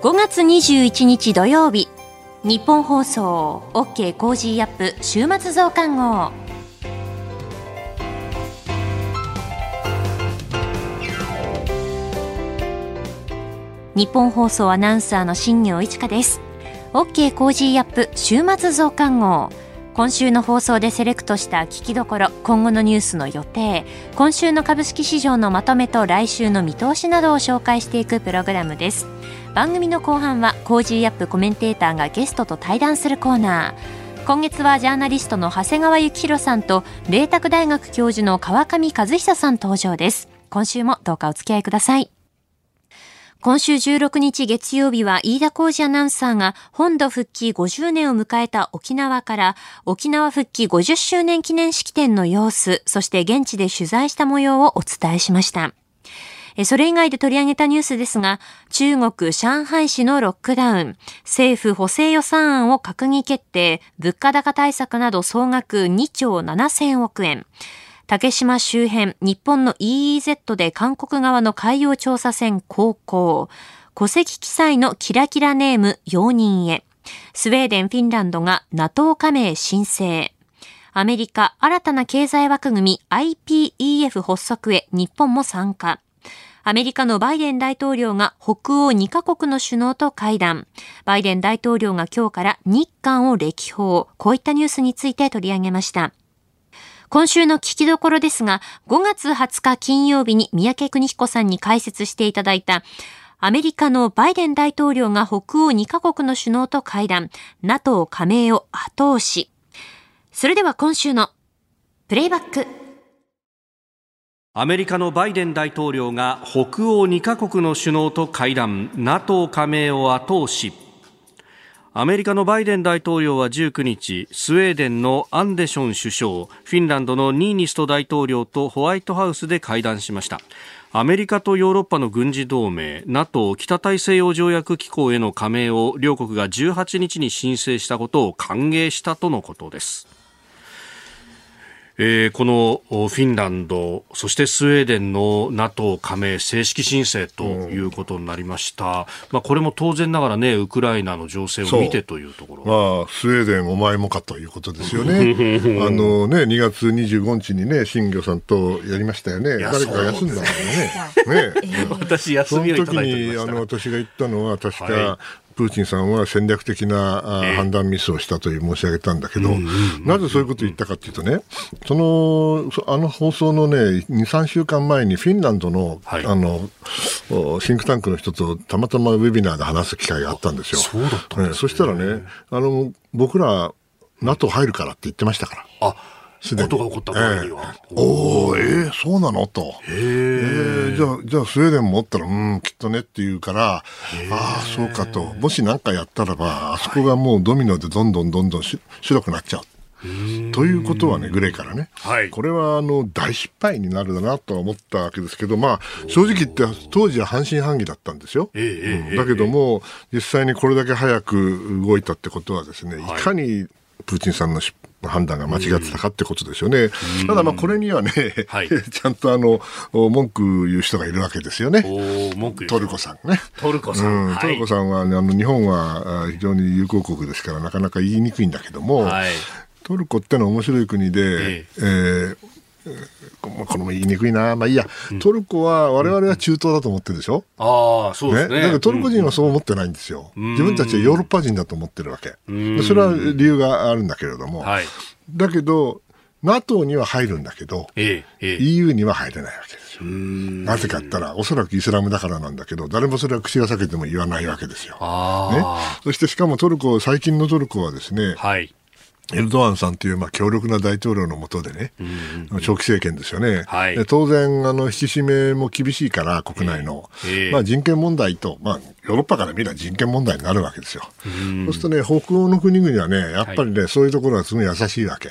5月21日土曜日。ニッポン放送。OK Cozy up。週末増刊号。ニッポン放送アナウンサーの新行市佳です。OK Cozy up。週末増刊号。今週の放送でセレクトした聞きどころ。今後のニュースの予定。今週の株式市場のまとめと来週の見通しなどを紹介していくプログラムです。番組の後半は Cozy up コメンテーターがゲストと対談するコーナー。今月はジャーナリストの長谷川幸洋さんと麗澤大学教授の川上和久さん登場です。今週もどうかお付き合いください。今週16日月曜日は飯田浩司アナウンサーが本土復帰50年を迎えた沖縄から沖縄復帰50周年記念式典の様子、そして現地で取材した模様をお伝えしました。それ以外で取り上げたニュースですが、中国上海市のロックダウン、政府補正予算案を閣議決定、物価高対策など総額2兆7000億円。竹島周辺、日本の EEZ で韓国側の海洋調査船航行、戸籍記載のキラキラネーム容認へ、スウェーデン、フィンランドが NATO 加盟申請、アメリカ新たな経済枠組み IPEF 発足へ日本も参加。アメリカのバイデン大統領が北欧2カ国の首脳と会談。バイデン大統領が今日から日韓を歴訪。こういったニュースについて取り上げました。今週の聞きどころですが、5月20日金曜日に三宅邦彦さんに解説していただいた、アメリカのバイデン大統領が北欧2カ国の首脳と会談、NATO 加盟を後押し。それでは今週のプレイバック。アメリカのバイデン大統領が北欧2カ国の首脳と会談、NATO 加盟を後押し。アメリカのバイデン大統領は19日スウェーデンのアンデション首相フィンランドのニーニスト大統領とホワイトハウスで会談しました。アメリカとヨーロッパの軍事同盟 NATO 北大西洋条約機構への加盟を両国が18日に申請したことを歓迎したとのことです。えー、このフィンランド、そしてスウェーデンの NATO 加盟正式申請ということになりました。うん、まあ、これも当然ながらね、ウクライナの情勢を見てというところ。まあ、スウェーデンお前もかということですよね。あのね、2月25日にね、新魚さんとやりましたよね。誰か休んだんだよね。ね。私休みをいただいてその時に、あの、私が言ったのは、確か、はいプーチンさんは戦略的な、判断ミスをしたという申し上げたんだけど、なぜそういうことを言ったかというとね、そのあの放送のね、2、3週間前にフィンランドの,、はい、あのシンクタンクの人とたまたまウェビナーで話す機会があったんですよ。そうだったね、そしたらね、あの僕ら NATO 入るからって言ってましたから。あ。ことが起こった場合には。えー、おおえー、そうなの？と。へえー、じゃあ、じゃあスウェーデンもおったら、うん、きっとねって言うから、ああ、そうかと。もし何かやったらば、あそこがもうドミノでどんどんどんどんし白くなっちゃう。ということはね、グレーからね、はい、これはあの大失敗になるだなとは思ったわけですけど、まあ、正直言って当時は半信半疑だったんですよ。えーうん、だけども、実際にこれだけ早く動いたってことはですね、いかにプーチンさんの失判断が間違ってたかってことですよね。ただまあこれにはね、はい、ちゃんとあの文句言う人がいるわけですよね。トルコさんね。トルコさん。うん、トルコさんは、あの日本は非常に友好国ですからなかなか言いにくいんだけども、はい、トルコってのは面白い国で、えええー これも言いにくいな、まあいいや、トルコは我々は中東だと思ってるでしょ、うん、ああ、そうですね。ね。だからトルコ人はそう思ってないんですよ、うん、自分たちはヨーロッパ人だと思ってるわけ、うん、それは理由があるんだけれども、はい、だけど、NATO には入るんだけど、ええ、EU には入れないわけですよ。なぜかったら、おそらくイスラムだからなんだけど、誰もそれは口が裂けても言わないわけですよ。ね、そしてしかもトルコ、最近のトルコはですね、はい、エルドアンさんというまあ強力な大統領の下でね、長期政権ですよね、はい、当然あの、引き締めも厳しいから、国内の、えー、まあ、人権問題と、まあ、ヨーロッパから見れば人権問題になるわけですよ。そうするとね、北欧の国々はね、やっぱりね、はい、そういうところはすごい優しいわけ。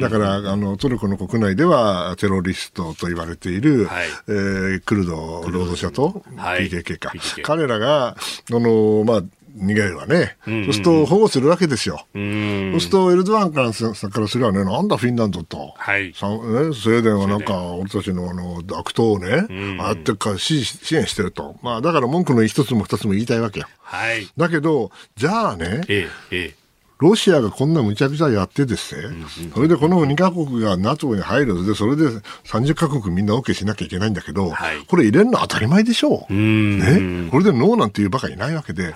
だから、あの、トルコの国内ではテロリストと言われている、はい、えー、クルド労働者と PKK か、彼らが、あの、まあ、逃げるわね、うん。うん、そうすると保護するわけですよ。うん。そうするとエルドアンからからすればね、なんだフィンランドと、はい、ね、スウェーデンはなんか俺たちのあの悪党をね、うん、ああやってか支支援してると、まあ、だから文句の一つも二つも言いたいわけよ。はい、だけど、じゃあね、ええええロシアがこんなむちゃくちゃやってですね、それでこの2カ国が NATO に入るで、それで30カ国みんな OK しなきゃいけないんだけど、はい、これ入れるの当たり前でしょう。ね、これでノーなんていうばかりいないわけで、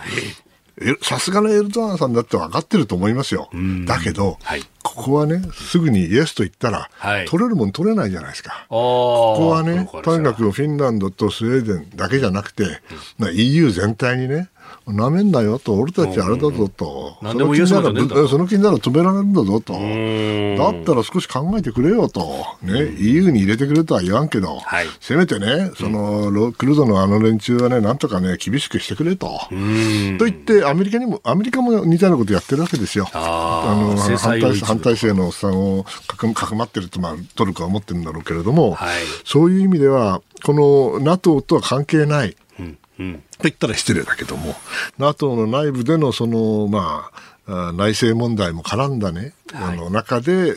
さすがのエルドアンさんだって分かってると思いますよ。だけど、はい、ここはね、すぐにイエスと言ったら、はい、取れるもん取れないじゃないですか。ここはね、とにかくフィンランドとスウェーデンだけじゃなくて、うん、EU 全体にね、なめんなよと、俺たちあれだぞと、うだその気になら止められるんだぞと、だったら少し考えてくれよと、ね、EU に入れてくれとは言わんけど、はい、せめてね、その、クルドのあの連中はね、なんとかね、厳しくしてくれと。と言って、アメリカにも、アメリカも似たようなことやってるわけですよ。あの反対反対性のおっさんをかくかくまってると、まあ、トルコは思ってるんだろうけれども、はい、そういう意味では、この NATO とは関係ない、うんうん。と言ったら失礼だけども、NATO の内部でのその、まあ、内政問題も絡んだね、はい、の中で、え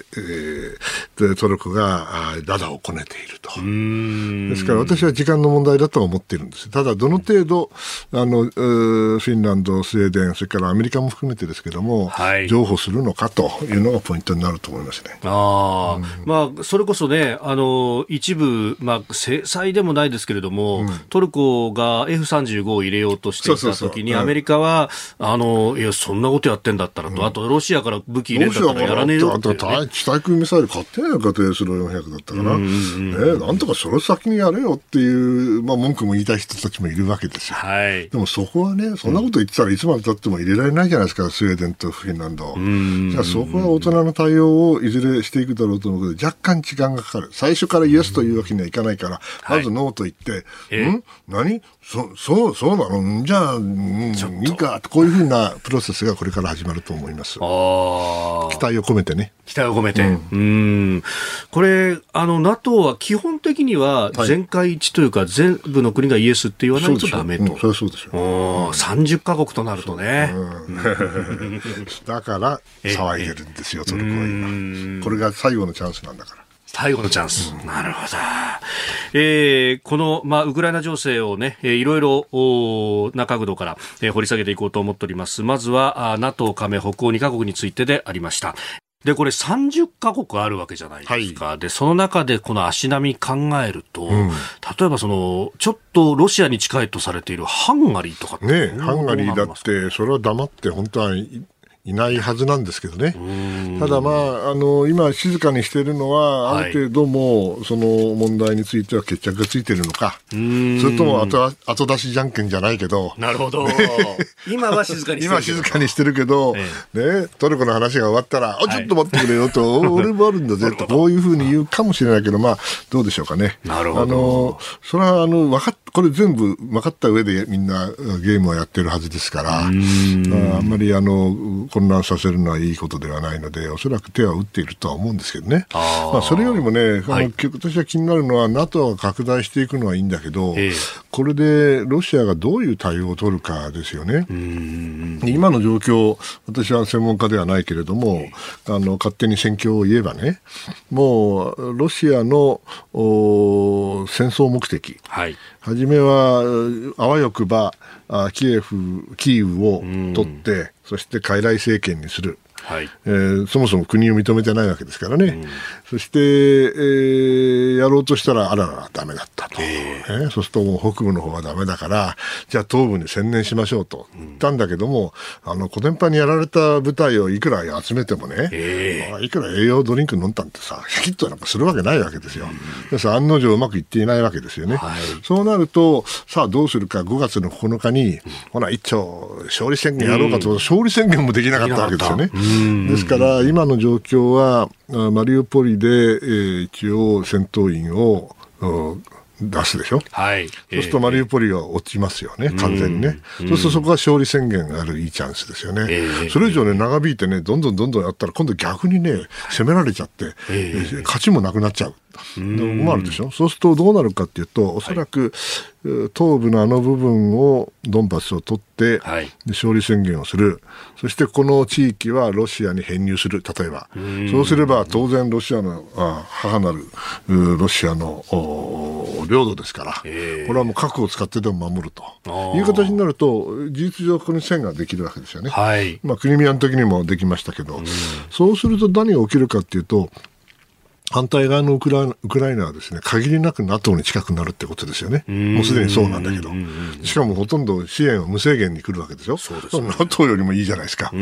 ー、トルコがダダをこねていると。ですから私は時間の問題だと思っているんです。ただ、どの程度、あの、フィンランド、スウェーデン、それからアメリカも含めてですけども、はい、譲歩するのかというのがポイントになると思いますね。ああ、うん、まあ、それこそね、あの、一部、まあ、制裁でもないですけれども、うん、トルコが F35 を入れようとしていたときに、アメリカは、あの、いや、そんなことやってんだったらと、うん、あと、ロシアから武器入れたからやらねえよって、ね。地対空ミサイル買ってないのか、低スロ400だったから、ね、なんとかそれ先にやれよっていう、まあ、文句も言いたい人たちもいるわけですよ。はい、でもそこはね、そんなこと言ってたらいつまでたっても入れられないじゃないですか、スウェーデンとフィンランド。じゃあそこは大人の対応をいずれしていくだろうと思うけど、若干時間がかかる。最初からイエスというわけにはいかないから、まずノーと言って、はい、ん？何？そ、そう、そうなの？じゃあ、うん、いいか、こういうふうなプロセスがこれから始まると思います。期待を込めてね。期待を込めて。うん、うんこれ、あの、NATO は基本的には全会一致というか、はい、全部の国がイエスって言わないとダメと。そうそうそうでしょ。うん、30カ国となるとね。だから、騒いでるんですよ、トルコは今。これが最後のチャンスなんだから。最後のチャンス。なるほど。えー、この、まあ、ウクライナ情勢をね、えー、いろいろ、お中角度から、えー、掘り下げていこうと思っております。まずは、あ NATO 加盟北欧2カ国についてでありました。で、これ30カ国あるわけじゃないですか。はい、で、その中でこの足並み考えると、うん、例えばその、ちょっとロシアに近いとされているハンガリーとかねハンガリーだって、それは黙って本当はいないはずなんですけどね。ただまあ、あの、今静かにしているのは、ある程度も、その問題については決着がついているのか、それとも後後出しじゃんけんじゃないけど。なるほど。今は静かにしてる今静かにしてるけど、ね、トルコの話が終わったら、あ、ちょっと待ってくれよと、俺もあるんだぜ。と、こういうふうに言うかもしれないけど、まあ、どうでしょうかね。なるほど。あの、それは、あの、分かっこれ全部分かった上でみんなゲームをやってるはずですから、あんまりあの混乱させるのはいいことではないので、おそらく手は打っているとは思うんですけどね。あまあ、それよりもね、はい、私は気になるのは NATO が拡大していくのはいいんだけど、えー、これでロシアがどういう対応を取るかですよね。今の状況、私は専門家ではないけれども、あの勝手に戦況を言えばね、もうロシアの戦争目的、はい初めはあわよくばキエフ、キーウを取って、そして傀儡政権にする。はい。えー、そもそも国を認めてないわけですからね、うん、そして、えー、やろうとしたら、あらら、だめだったと、えー、そうするともう北部の方はだめだから、じゃあ東部に専念しましょうと。言ったんだけども、うん、あの小電波にやられた部隊をいくら集めてもね、えー、いくら栄養ドリンク飲んだんってさ、シャキッとなんかするわけないわけですよ。うん、案の定うまくいっていないわけですよね。はい、そうなると、さあどうするか、5月の9日に、ほら、一丁、勝利宣言やろうかと、勝利宣言もできなかったわけですよね。ですから、今の状況は、マリウポリで、えー、一応戦闘員を出すでしょ、はい、そうするとマリウポリは落ちますよね、完全にね、そうするとそこが勝利宣言があるいいチャンスですよね、えー、それ以上ね、長引いてね、どんどんどんどんやったら、今度逆にね、攻められちゃって、えー、勝ちもなくなっちゃう。思われるでしょ？そうするとどうなるかっていうとおそらく、東部のあの部分をドンバスを取って、はい、勝利宣言をする。そしてこの地域はロシアに編入する例えば。そうすれば当然ロシアのあ母なるロシアの領土ですから、えー、これはもう核を使ってでも守ると。いう形になると事実上ここに線ができるわけですよね。はい、まあ、クリミアの時にもできましたけど、そうすると何が起きるかっていうと反対側のウクライナはですね限りなく NATO に近くなるってことですよね、もうすでにそうなんだけど、しかもほとんど支援は無制限に来るわけでしょ、そうです、ね、NATO よりもいいじゃないですか、普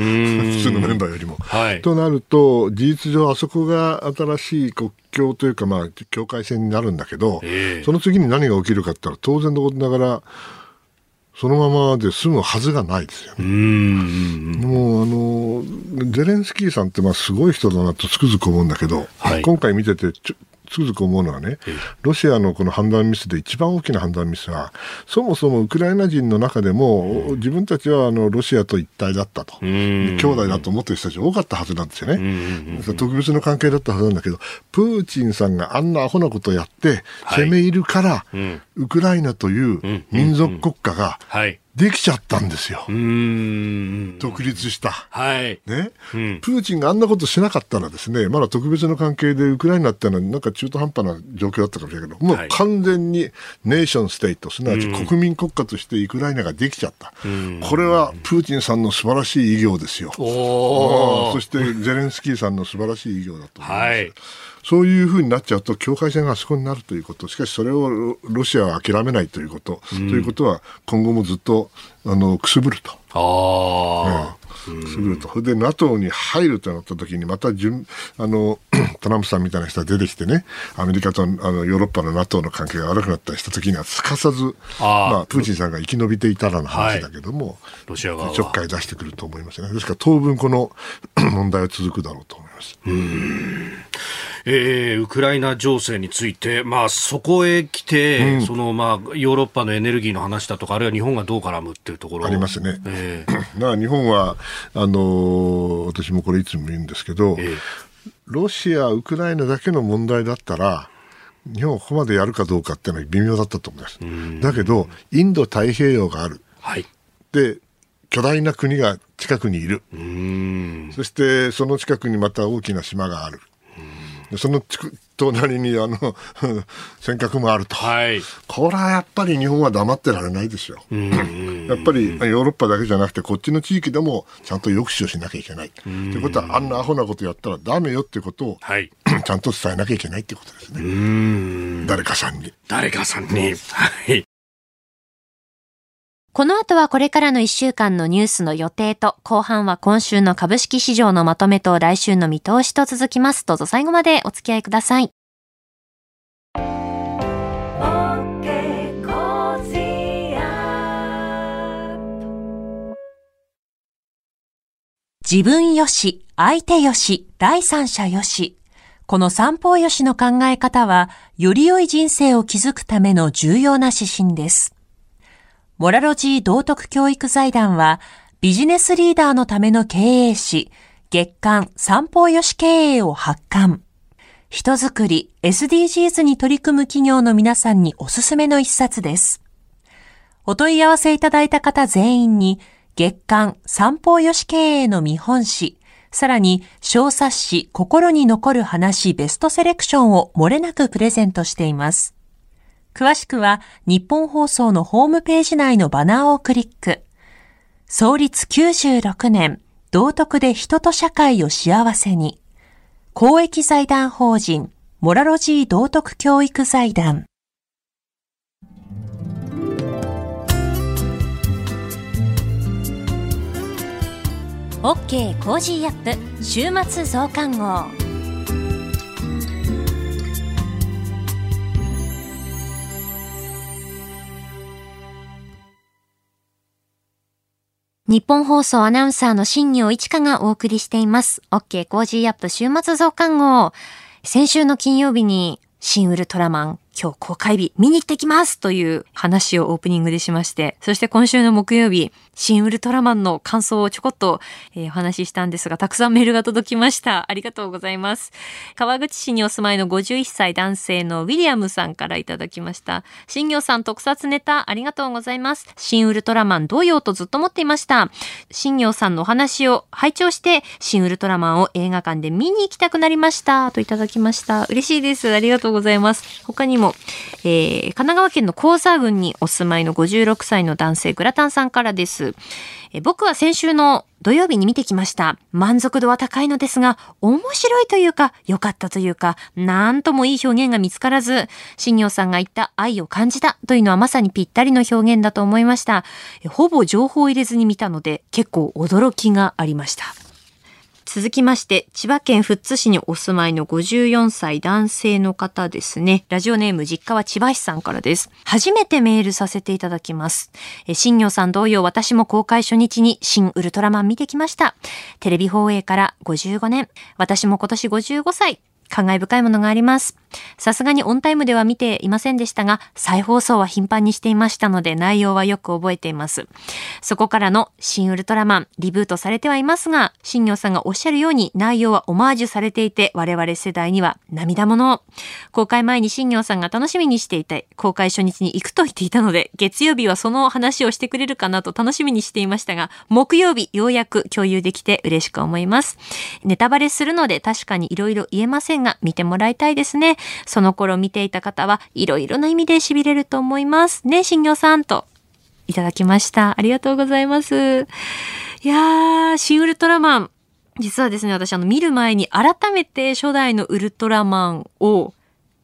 通のメンバーよりも。はい、となると、事実上、あそこが新しい国境というか、まあ、境界線になるんだけど、その次に何が起きるかって言ったら、当然のことながら、そのままで済むはずがないですよね。もうあのゼレンスキーさんってまあすごい人だなとつくづく思うんだけど、はい、今回見ててつくづく思うのはね、ロシアのこの判断ミスで一番大きな判断ミスは、そもそもウクライナ人の中でも、自分たちはあのロシアと一体だったと、兄弟だと思ってる人たち多かったはずなんですよね。特別な関係だったはずなんだけど、プーチンさんがあんなアホなことをやって、攻め入るから、ウクライナという民族国家が、できちゃったんですよ。独立した。はい。ね、うん、プーチンがあんなことしなかったらですね、まだ特別な関係でウクライナってのはなんか中途半端な状況だったかもしれないけど、もう完全にネーションステイト、すなわち国民国家としてウクライナができちゃった。これはプーチンさんの素晴らしい偉業ですよ。そしてゼレンスキーさんの素晴らしい偉業だと思います。はいそういうふうになっちゃうと境界線があそこになるということ。しかしそれをロシアは諦めないということ、うん、ということは今後もずっとあのくすぶると。あうん、くすぶると。それで NATO に入るとなった時にまた順あの トランプさんみたいな人が出てきてね。アメリカとあのヨーロッパの NATO の関係が悪くなったりした時にはすかさずまあ、プーチンさんが生き延びていたらの話だけども、はい、ロシア側ちょっかい出してくると思いますね。ですから当分この 問題は続くだろうと思います。うんえー、ウクライナ情勢について、まあ、そこへ来て、うん、そのまあ、ヨーロッパのエネルギーの話だとか、あるいは日本がどう絡むっていうところありますね。えー、日本はあの私もこれいつも言うんですけど、えー、ロシア、ウクライナだけの問題だったら、日本はここまでやるかどうかっていうのは微妙だったと思います。だけど、インド太平洋がある。はい、で、巨大な国が近くにいる。そして、その近くにまた大きな島がある。その隣にあの 尖閣もあると、はい、これはやっぱり日本は黙ってられないですよ。やっぱりヨーロッパだけじゃなくて、こっちの地域でもちゃんと抑止をしなきゃいけない。ということは、あんなアホなことやったらだめよっていうことを、はい、ちゃんと伝えなきゃいけないっていうことですね。誰かさんに。誰かさんに。はい。この後はこれからの1週間のニュースの予定と、後半は今週の株式市場のまとめと来週の見通しと続きます。どうぞ最後までお付き合いください。自分よし、相手よし、第三者よし。この三方よしの考え方は、より良い人生を築くための重要な指針です。モラロジー道徳教育財団は、ビジネスリーダーのための経営誌、月刊三方よし経営を発刊。人づくり、SDGs に取り組む企業の皆さんにおすすめの一冊です。お問い合わせいただいた方全員に、月刊三方よし経営の見本誌、さらに小冊子心に残る話ベストセレクションを漏れなくプレゼントしています。詳しくはニッポン放送のホームページ内のバナーをクリック。創立96年、道徳で人と社会を幸せに。公益財団法人、モラロジー道徳教育財団。OK Cozy up 週末増刊号。ニッポン放送アナウンサーの新行市佳がお送りしています。OK Cozy up 週末増刊号。先週の金曜日にシン・ウルトラマン今日公開日見に行ってきますという話をオープニングでしまして、そして今週の木曜日、シン・ウルトラマンの感想をちょこっと、えー、お話ししたんですが、たくさんメールが届きました。ありがとうございます。川口市にお住まいの51歳男性のウィリアムさんからいただきました。新行さん特撮ネタありがとうございます。シン・ウルトラマン同様とずっと思っていました。新業さんのお話を拝聴して、新ウルトラマンを映画館で見に行きたくなりました。といただきました。嬉しいです。ありがとうございます。他にも、えー、神奈川県の高座郡にお住まいの56歳の男性グラタンさんからです。。え僕は先週の土曜日に見てきました。満足度は高いのですが、面白いというか、良かったというか、なんともいい表現が見つからず、新業さんが言った愛を感じたというのはまさにぴったりの表現だと思いました。ほぼ情報を入れずに見たので、結構驚きがありました。続きまして、千葉県富津市にお住まいの54歳男性の方ですね。ラジオネーム実家は千葉市さんからです。初めてメールさせていただきます。新業さん同様、私も公開初日に新ウルトラマン見てきました。テレビ放映から55年。私も今年55歳。感慨深いものがあります。さすがにオンタイムでは見ていませんでしたが、再放送は頻繁にしていましたので内容はよく覚えています。そこからの新ウルトラマン、リブートされてはいますが、新業さんがおっしゃるように内容はオマージュされていて、我々世代には涙もの。公開前に新業さんが楽しみにしていて、公開初日に行くと言っていたので、月曜日はその話をしてくれるかなと楽しみにしていましたが、木曜日ようやく共有できて嬉しく思います。ネタバレするので確かに色々言えませんが、見てもらいたいですね。その頃見ていた方はいろいろな意味で痺れると思います。ね、新業さんといただきました。ありがとうございます。いやー、新ウルトラマン。実はですね、私あの見る前に改めて初代のウルトラマンを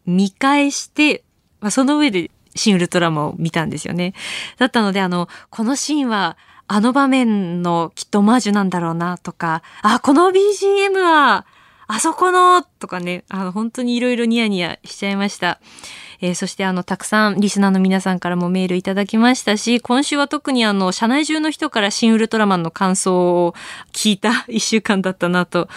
見返して、まあ、その上で新ウルトラマンを見たんですよね。だったのであの、このシーンはあの場面のきっとオマージュなんだろうなとか、あ、この BGM はあそこのとかね、あの、本当にいろいろニヤニヤしちゃいました。えー、そしてあの、たくさんリスナーの皆さんからもメールいただきましたし、今週は特にあの、社内中の人から新ウルトラマンの感想を聞いた 一週間だったなと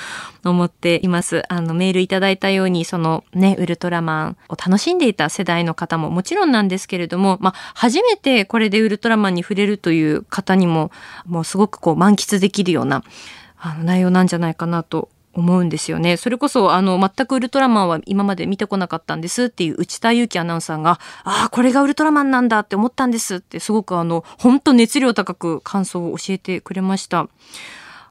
思っています。あの、メールいただいたように、そのね、ウルトラマンを楽しんでいた世代の方ももちろんなんですけれども、まあ、初めてこれでウルトラマンに触れるという方にも、もうすごくこう満喫できるような、あの内容なんじゃないかなと思うんですよね。それこそ、あの、全くウルトラマンは今まで見てこなかったんですっていう内田祐樹アナウンサーが、ああ、これがウルトラマンなんだって思ったんですってすごくあの、本当熱量高く感想を教えてくれました。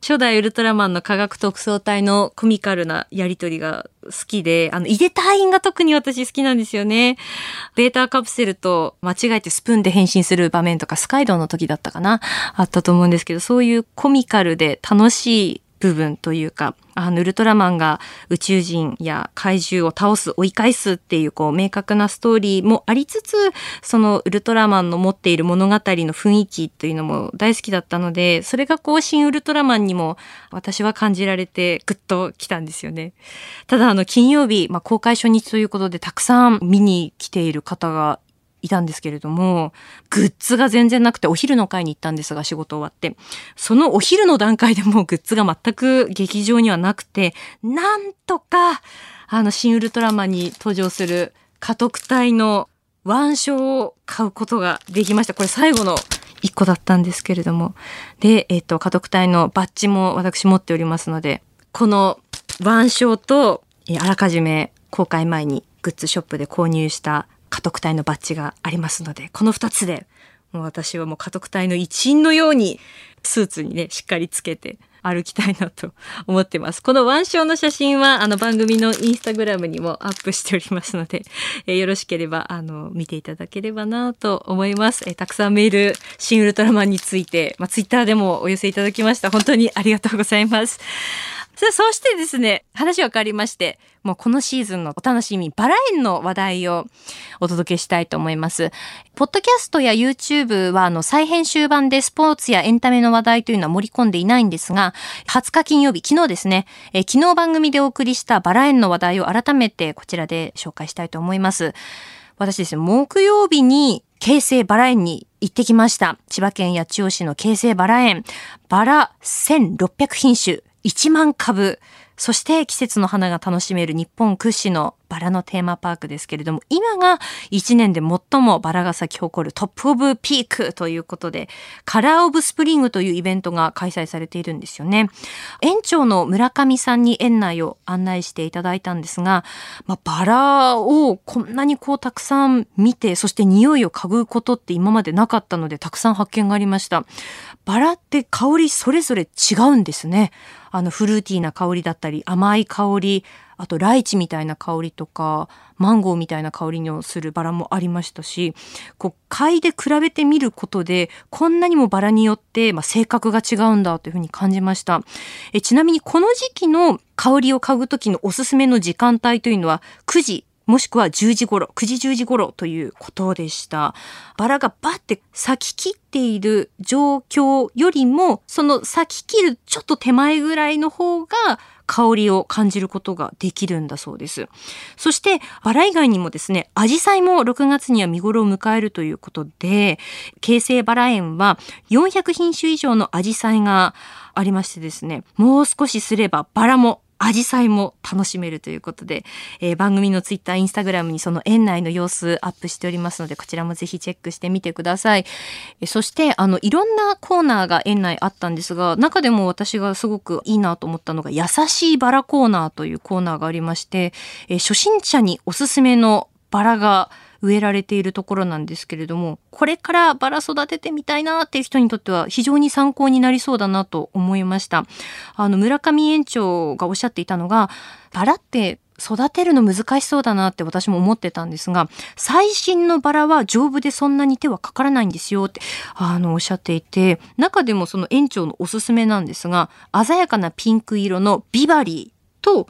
初代ウルトラマンの科学特捜隊のコミカルなやりとりが好きで、あの、井出隊員が特に私好きなんですよね。ベータカプセルと間違えてスプーンで変身する場面とかスカイドの時だったかなあったと思うんですけど、そういうコミカルで楽しい部分というか、あの、ウルトラマンが宇宙人や怪獣を倒す、追い返すっていう、こう、明確なストーリーもありつつ、そのウルトラマンの持っている物語の雰囲気というのも大好きだったので、それがこう、新ウルトラマンにも私は感じられて、ぐっと来たんですよね。ただ、あの、金曜日、まあ、公開初日ということで、たくさん見に来ている方がいたんですけれども、グッズが全然なくてお昼の会に行ったんですが仕事終わって、そのお昼の段階でもグッズが全く劇場にはなくて、なんとか、あの、新ウルトラマンに登場する家督隊の腕章を買うことができました。これ最後の一個だったんですけれども。で、えっ、と、家督隊のバッジも私持っておりますので、この腕章と、あらかじめ公開前にグッズショップで購入した家督隊のバッジがありますので、この2つで、もう私はもう家督隊の一員のように、スーツにね、しっかりつけて歩きたいなと思ってます。この腕章の写真は、あの番組のインスタグラムにもアップしておりますので、えー、よろしければ、あの、見ていただければなと思います。えー、たくさんメール、新ウルトラマンについて、まあ、ツイッターでもお寄せいただきました。本当に ありがとうございます。さあ、そしてですね、話は変わりまして、もうこのシーズンのお楽しみ、バラ園の話題をお届けしたいと思います。ポッドキャストや YouTube はあの再編集版でスポーツやエンタメの話題というのは盛り込んでいないんですが、20日金曜日、昨日ですね、え昨日番組でお送りしたバラ園の話題を改めてこちらで紹介したいと思います。私ですね、木曜日に京成バラ園に行ってきました。千葉県八千代市の京成バラ園。バラ1600品種。1万株。そして季節の花が楽しめる日本屈指のバラのテーマパークですけれども、今が1年で最もバラが咲き誇るトップオブピークということで、カラーオブスプリングというイベントが開催されているんですよね。園長の村上さんに園内を案内していただいたんですが、まあ、バラをこんなにこうたくさん見て、そして匂いを嗅ぐことって今までなかったので、たくさん発見がありました。バラって香りそれぞれ違うんですね。あのフルーティーな香りだったり甘い香りあとライチみたいな香りとかマンゴーみたいな香りのするバラもありましたしこう嗅いで比べてみることでこんなにもバラによって、まあ、性格が違うんだというふうに感じましたえちなみにこの時期の香りを嗅ぐ時のおすすめの時間帯というのは9時もしくは10時頃、9時10時頃ということでした。バラがバッて咲き切っている状況よりも、その咲き切るちょっと手前ぐらいの方が香りを感じることができるんだそうです。そして、バラ以外にもですね、アジサイも6月には見頃を迎えるということで、京成バラ園は400品種以上のアジサイがありましてですね、もう少しすればバラもアジサイも楽しめるということで、えー、番組のツイッター、インスタグラムにその園内の様子アップしておりますので、こちらもぜひチェックしてみてください。え、そして、あの、いろんなコーナーが園内あったんですが、中でも私がすごくいいなと思ったのが、優しいバラコーナーというコーナーがありまして、えー、初心者におすすめのバラが植えられているところなんですけれども、これからバラ育ててみたいなっていう人にとっては非常に参考になりそうだなと思いました。あの、村上園長がおっしゃっていたのが、バラって育てるの難しそうだなって私も思ってたんですが、最新のバラは丈夫でそんなに手はかからないんですよって、あの、おっしゃっていて、中でもその園長のおすすめなんですが、鮮やかなピンク色のビバリーと、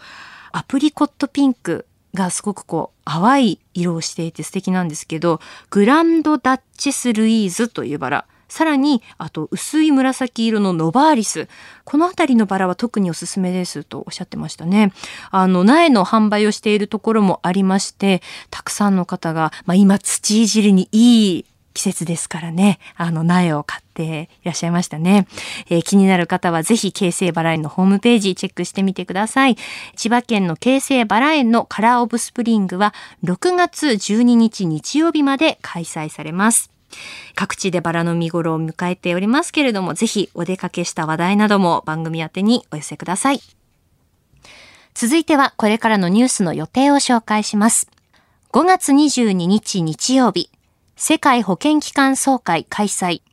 アプリコットピンクがすごくこう淡い色をしていて素敵なんですけど、グランドダッチスルイーズというバラ。さらに、あと薄い紫色のノバーリス。この辺りのバラは特におすすめですとおっしゃってましたね。あの、苗の販売をしているところもありまして、たくさんの方が、まあ、今土いじりにいい季節ですからね、あの苗を買っていらっしゃいましたね。えー、気になる方はぜひ京成バラ園のホームページチェックしてみてください。千葉県の京成バラ園のカラーオブスプリングは6月12日日曜日まで開催されます。各地でバラの見頃を迎えておりますけれども、ぜひお出かけした話題なども番組宛てにお寄せください。続いてはこれからのニュースの予定を紹介します。5月22日日曜日、世界保健機関総会開催。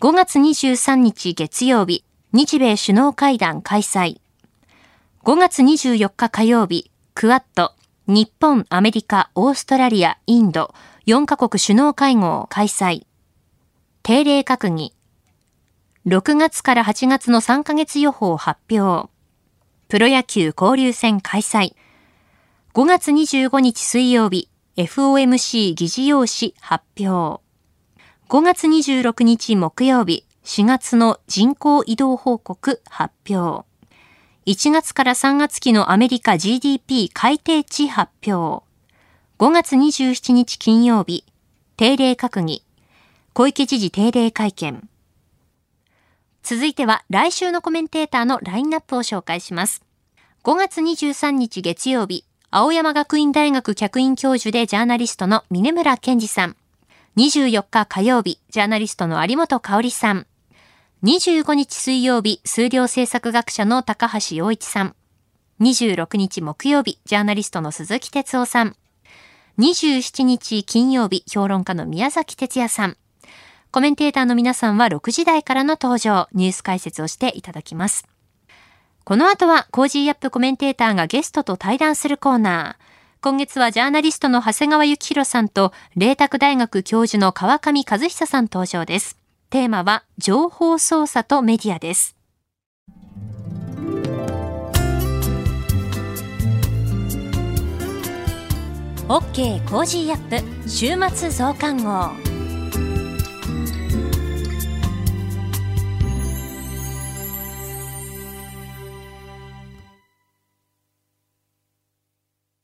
5月23日月曜日、日米首脳会談開催。5月24日火曜日、クアッド、日本、アメリカ、オーストラリア、インド、4カ国首脳会合を開催。定例閣議。6月から8月の3ヶ月予報発表。プロ野球交流戦開催。5月25日水曜日、FOMC 議事要旨発表。5月26日木曜日、4月の人口移動報告発表。1月から3月期のアメリカ GDP 改定値発表。5月27日金曜日、定例閣議。小池知事定例会見。続いては来週のコメンテーターのラインナップを紹介します。5月23日月曜日、青山学院大学客員教授でジャーナリストの峰村健二さん。24日火曜日、ジャーナリストの有本香里さん。25日水曜日、数量政策学者の高橋洋一さん。26日木曜日、ジャーナリストの鈴木哲夫さん。27日金曜日、評論家の宮崎哲弥さん。コメンテーターの皆さんは6時台からの登場、ニュース解説をしていただきます。この後は Cozy up コメンテーターがゲストと対談するコーナー。今月はジャーナリストの長谷川幸洋さんと、麗澤大学教授の川上和久さん登場です。テーマは、情報操作とメディアです。OK Cozy up 週末増刊号。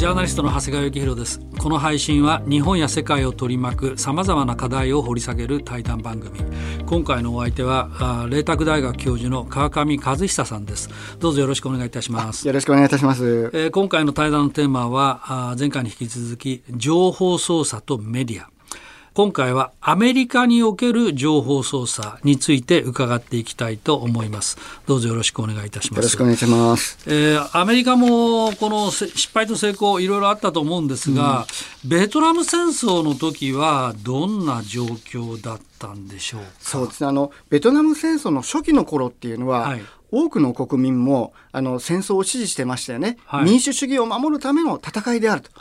ジャーナリストの長谷川幸宏です。この配信は日本や世界を取り巻くさまざまな課題を掘り下げる対談番組。今回のお相手は麗澤大学教授の川上和久さんです。どうぞよろしくお願いいたします。よろしくお願いいたします、えー、今回の対談のテーマは前回に引き続き情報操作とメディア今回はアメリカにおける情報操作について伺っていきたいと思います。どうぞよろしくお願いいたします。よろしくお願いします。えー、アメリカもこの失敗と成功いろいろあったと思うんですが、うん、ベトナム戦争の時はどんな状況だったんでしょうそうですね。あのベトナム戦争の初期の頃っていうのは、はい多くの国民もあの戦争を支持してましたよね、はい、民主主義を守るための戦いであると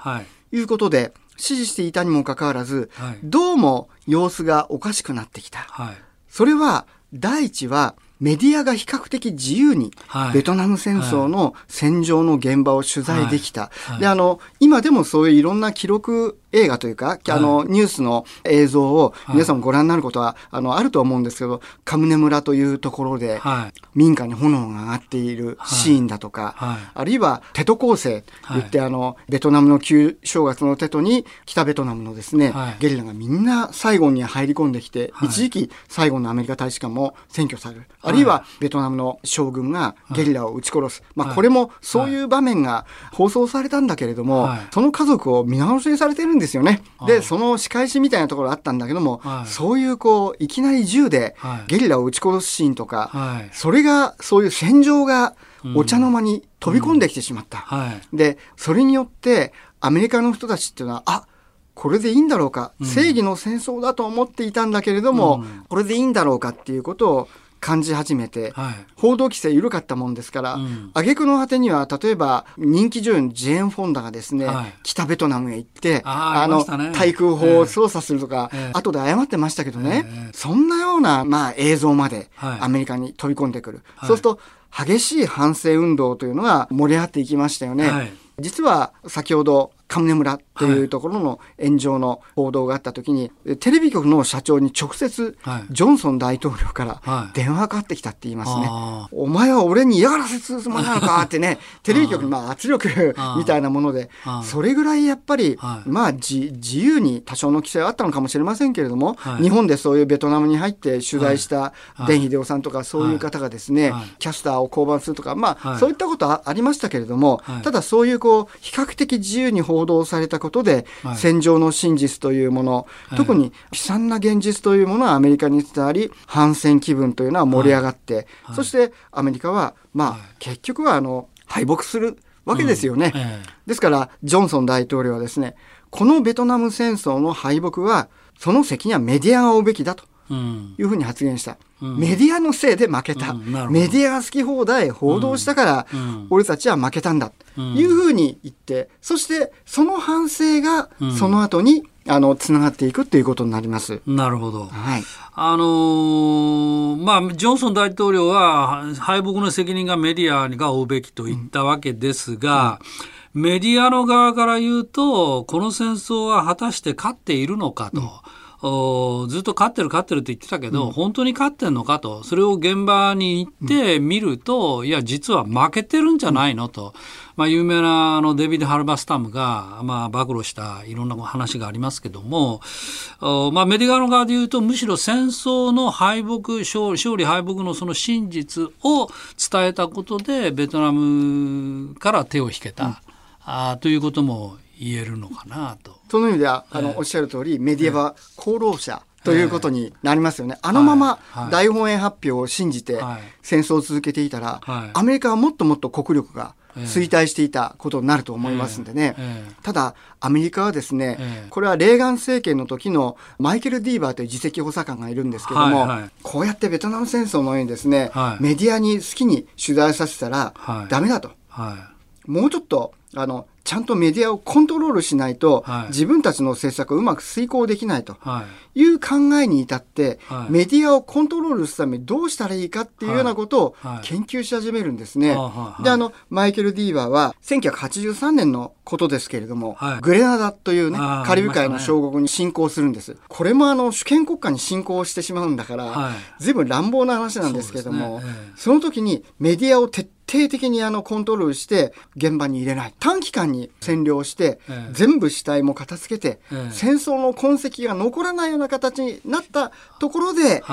いうことで、支持していたにもかかわらず、はい、どうも様子がおかしくなってきた。はい、それは、第一は、メディアが比較的自由に、ベトナム戦争の戦場の現場を取材できた。で、あの、今でもそういういろんな記録映画というか、あの、ニュースの映像を皆さんもご覧になることは、あの、あると思うんですけど、カムネ村というところで、民家に炎が上がっているシーンだとか、あるいはテト構成言って、あの、ベトナムの旧正月のテトに、北ベトナムのですね、ゲリラがみんな最後に入り込んできて、一時期最後のアメリカ大使館も占拠される。あるいは、ベトナムの将軍がゲリラを撃ち殺す。まあ、これもそういう場面が放送されたんだけれども、その家族を見直しにされてるんんですよね。で、その仕返しみたいなところあったんだけども、はい、そういうこう、いきなり銃でゲリラを撃ち殺すシーンとか、はい、それが、そういう戦場がお茶の間に飛び込んできてしまった。うん。はい、で、それによって、アメリカの人たちっていうのは、あこれでいいんだろうか、正義の戦争だと思っていたんだけれども、うん、これでいいんだろうかっていうことを感じ始めて、はい、報道規制緩かったもんですから、うん、挙句の果てには、例えば人気女優のジェーン・フォンダがですね、はい、北ベトナムへ行って、あの、ね、対空砲を操作するとか、えー、後で謝ってましたけどね、えー、そんなような、まあ、映像までアメリカに飛び込んでくる。はい、そうすると、激しい反戦運動というのが盛り上がっていきましたよね。実は先ほどカムネ村というところの炎上の報道があった時に、はい、テレビ局の社長に直接、ジョンソン大統領から電話かかってきたって言いますね。はい、お前は俺に嫌がらせするつもりなのかってね、テレビ局にまあ圧力みたいなもので、それぐらいやっぱり、まあ自由に多少の規制はあったのかもしれませんけれども、日本でそういうベトナムに入って取材したデン・ヒデオさんとかそういう方がですね、キャスターを降板するとか、まあ、そういったことはありましたけれども、ただそういうこう、比較的自由に報道されたことで、はい、戦場の真実というもの、はい、特に悲惨な現実というものはアメリカに伝わり反戦気分というのは盛り上がって、はい、そしてアメリカはまあ、結局はあの敗北するわけですよね、うん。えですからジョンソン大統領はですねこのベトナム戦争の敗北はその責任はメディアが負うべきだというふうに発言した。メディアのせいで負けた、うん、メディアが好き放題報道したから、うん、俺たちは負けたんだ、というふうに言ってそしてその反省がその後に、あのつながっていくということになります。なるほど。はい。あのー、まあジョンソン大統領は敗北の責任がメディアが負うべきと言ったわけですが。メディアの側から言うと、この戦争は果たして勝っているのかと。ずっと勝ってる勝ってるって言ってたけど、うん、本当に勝ってんのかと。それを現場に行って見ると、うん、いや実は負けてるんじゃないのと、まあ、有名なあのデビッド・ハルバスタムが、まあ、暴露したいろんな話がありますけども、まあ、メディアの側で言うとむしろ戦争の敗北勝勝利敗北のその真実を伝えたことでベトナムから手を引けた、うん、あということも言えるのかなと。その意味では、あの、おっしゃる通り、メディアは功労者。ということになりますよね。あのまま大本営発表を信じて戦争を続けていたら、アメリカはもっともっと国力が衰退していたことになると思いますんでね。ただ、アメリカはですね、これはレーガン政権の時のマイケル・ディーバーという次席補佐官がいるんですけども、こうやってベトナム戦争のようにですね、メディアに好きに取材させたらダメだと。もうちょっとあのちゃんとメディアをコントロールしないと、はい、自分たちの政策をうまく遂行できないとい。う考えに至って、はい、メディアをコントロールするためにどうしたらいいかっていうようなことを研究し始めるんですね。で、あの、マイケル・ディーバーは1983年のことですけれども、グレナダというね、カリブ海の小国に侵攻するんです。これもあの、主権国家に侵攻してしまうんだから、随分乱暴な話なんですけれども、そ、ねえー、その時にメディアを徹底底的にあのコントロールして現場に入れない。短期間に占領して、全部死体も片付けて、戦争の痕跡が残らないような形になったところで、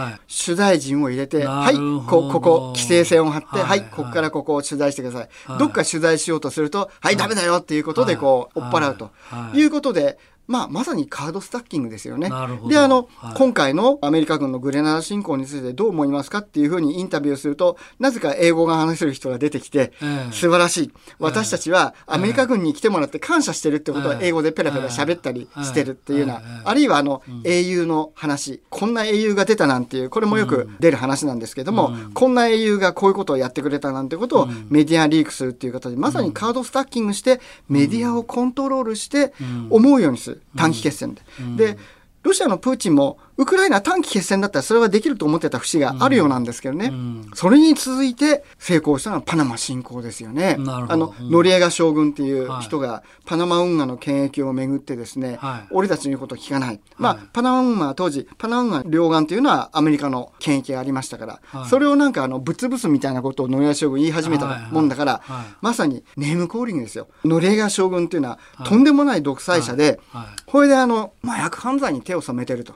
取材陣を入れてはいこここ規制線を張って、はい、ここからここを取材してください、どっか取材しようとするとはい、ダメだよっていうことでこう追っ払うということでまあ、まさにカードスタッキングですよね。で、あの、はい、今回のアメリカ軍のグレナダ侵攻についてどう思いますかっていうふうにインタビューすると、なぜか英語が話せる人が出てきて、えー、素晴らしい。私たちはアメリカ軍に来てもらって感謝してるってことを英語でペラペラ喋ったりしてるっていうような、あるいはあの、英雄の話、こんな英雄が出たなんていう、これもよく出る話なんですけども、こんな英雄がこういうことをやってくれたなんてことをメディアリークするっていう形で、まさにカードスタッキングして、メディアをコントロールして、思うようにする。短期決戦で。でロシアのプーチンもウクライナ短期決戦だったらそれはできると思ってた節があるようなんですけどね、うん、それに続いて成功したのはパナマ侵攻ですよね。あの、ノリエガ将軍っていう人が、パナマ運河の権益をめぐってですね、はい、俺たちの言うことを聞かない。まあ、はい、パナマ運河は当時、パナマ運河両岸っていうのはアメリカの権益がありましたから、はい、それをなんかあの、ぶつぶすみたいなことをノリエガ将軍言い始めたもんだから、まさにネームコーリングですよ。ノリエガ将軍っていうのは、とんでもない独裁者で、これであの、麻薬犯罪に手を染めてると。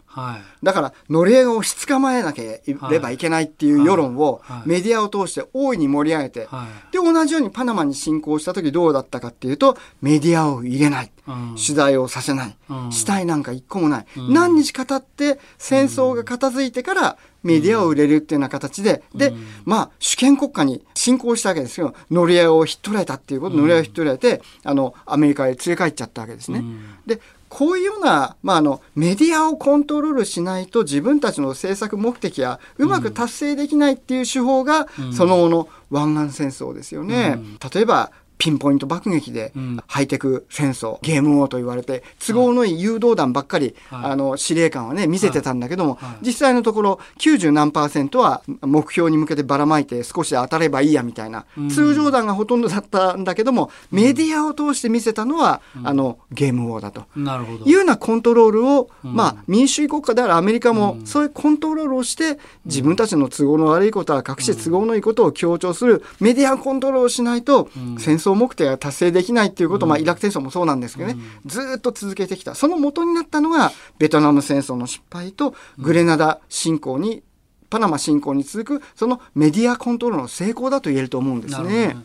だから、ノリエガをしつかまえなければいけないっていう世論をメディアを通して大いに盛り上げて、で、同じようにパナマに侵攻した時どうだったかっていうと、メディアを入れない。取材をさせない。死体なんか一個もない。何日か経って戦争が片付いてからメディアを売れるっていうような形で、で、まあ、主権国家に侵攻したわけですけど、ノリアを引っ取られたっていうこと、ノリアを引っ取られて、あの、アメリカへ連れ帰っちゃったわけですね。で、こういうような、まあ、あのメディアをコントロールしないと自分たちの政策目的やうまく達成できないっていう手法が、その後の湾岸戦争ですよね。例えばピンポイント爆撃で、ハイテク戦争、ゲーム王と言われて、都合のいい誘導弾ばっかり、はい、あの、司令官はね、見せてたんだけども、はい、実際のところ、90何パーセントは目標に向けてばらまいて少し当たればいいやみたいな、通常弾がほとんどだったんだけども、メディアを通して見せたのは、あの、ゲーム王だと。なるほど。いうようなコントロールを、まあ、民主主義国家であるアメリカも、そういうコントロールをして、自分たちの都合の悪いことは隠して都合のいいことを強調するメディアコントロールをしないと、戦争目的が達成できないっていうことを、まあ、イラク戦争もそうなんですけどね、ずっと続けてきた。その元になったのが、ベトナム戦争の失敗と、グレナダ侵攻にパナマ侵攻に続くそのメディアコントロールの成功だと言えると思うんですね。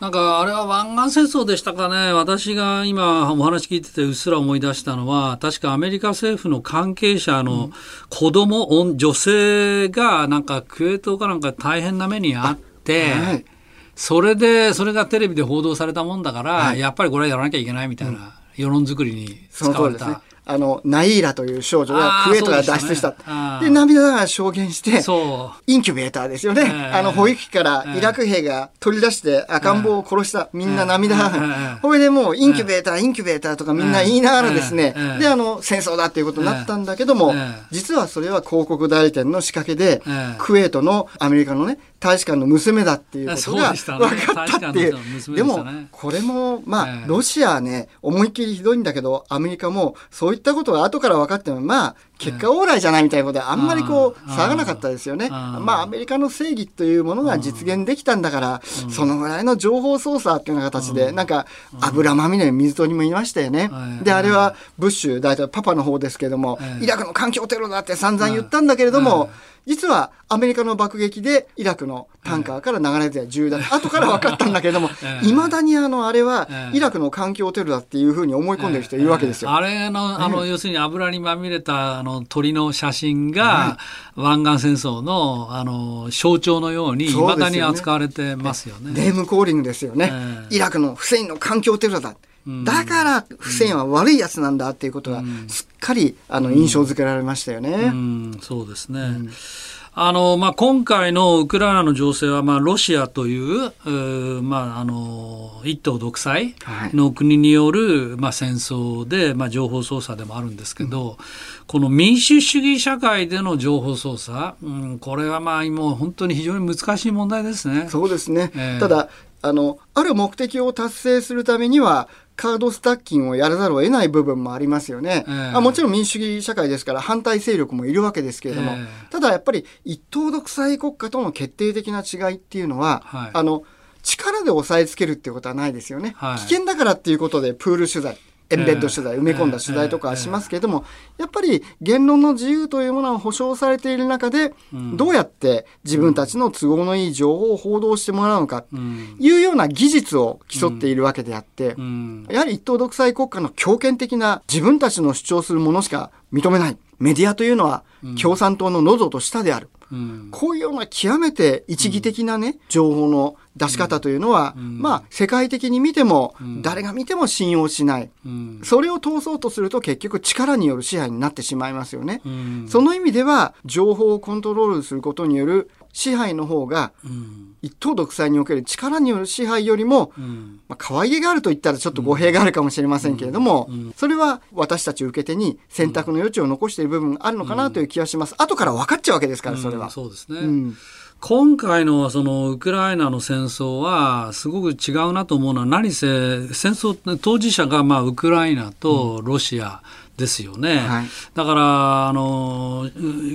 なんかあれは湾岸戦争でしたかね。私が今お話聞いててうっすら思い出したのは確かアメリカ政府の関係者の子供、うん、女性がなんかクウェートかなんか大変な目にあって。はいそれで、それがテレビで報道されたもんだから、はい、やっぱりこれはやらなきゃいけないみたいな世論作りに使われた。あの、ナイーラという少女がクウェートから脱出した。で、ね、涙ながら証言して、インキュベーターですよね。えー、あの、保育器からイラク兵が取り出して赤ん坊を殺した。みんな涙。ながら。これでもう、インキュベーター、インキュベーターとかみんな言いながらですね、で、あの、戦争だっていうことになったんだけども、実はそれは広告代理店の仕掛けで、クウェートのアメリカのね、大使館の娘だっていうことが分かったっていう。でも、これも、まあ、ロシアはね、思いっきりひどいんだけど、アメリカもそういったことが後から分かっても、まあ、結果往来じゃないみたいなことで、あんまりこう、騒がなかったですよね。まあ、アメリカの正義というものが実現できたんだから、そのぐらいの情報操作っていうような形で、なんか、油まみれ水戸にもいましたよね。で、あれは、ブッシュ大統領、パパの方ですけども、イラクの環境テロだって散々言ったんだけれども、実はアメリカの爆撃でイラクのタンカーから流れてた銃弾、後から分かったんだけれども、いまだにあの、あれは、イラクの環境テロだっていうふうに思い込んでる人いるわけですよ。あれの、あの、要するに油にまみれた、あの、鳥の写真が、湾岸戦争の、あの、象徴のように、いまだに扱われてますよね。ネームコーリングですよね。イラクのフセインの環境テロだ。だからフセインは悪いやつなんだっていうことがすっかりあの印象づけられましたよね。うん、そうですね。あのまあ、今回のウクライナの情勢は、まあ、ロシアという、うまあ、あの一党独裁の国による、まあ、戦争で、まあ、情報操作でもあるんですけど、うん、この民主主義社会での情報操作、うん、これはまあもう本当に非常に難しい問題ですね。そうですね、えー、ただあのある目的を達成するためにはカードスタッキングをやらざるを得ない部分もありますよね、えー、あもちろん民主主義社会ですから反対勢力もいるわけですけれども、えー、ただやっぱり一党独裁国家との決定的な違いっていうのは、はい、あの力で押さえつけるっていうことはないですよね、はい、危険だからっていうことでプール取材エンベッド取材、埋め込んだ取材とかしますけれども、やっぱり言論の自由というものが保障されている中で、どうやって自分たちの都合のいい情報を報道してもらうのか、いうような技術を競っているわけであって、やはり一党独裁国家の強権的な自分たちの主張するものしか認めない。メディアというのは共産党の喉と舌である。こういうような極めて一義的なね、情報の出し方というのは、まあ、世界的に見ても、誰が見ても信用しない、それを通そうとすると結局力による支配になってしまいますよね。その意味では、情報をコントロールすることによる支配の方が、一党独裁における力による支配よりも、まあ、可愛げがあると言ったらちょっと語弊があるかもしれませんけれども、それは私たち受け手に選択の余地を残している部分があるのかなという気がします。後から分かっちゃうわけですから、それは。そうですね。今回のそのウクライナの戦争はすごく違うなと思うのは何せ戦争当事者がまあウクライナとロシアですよね、はい、だからあの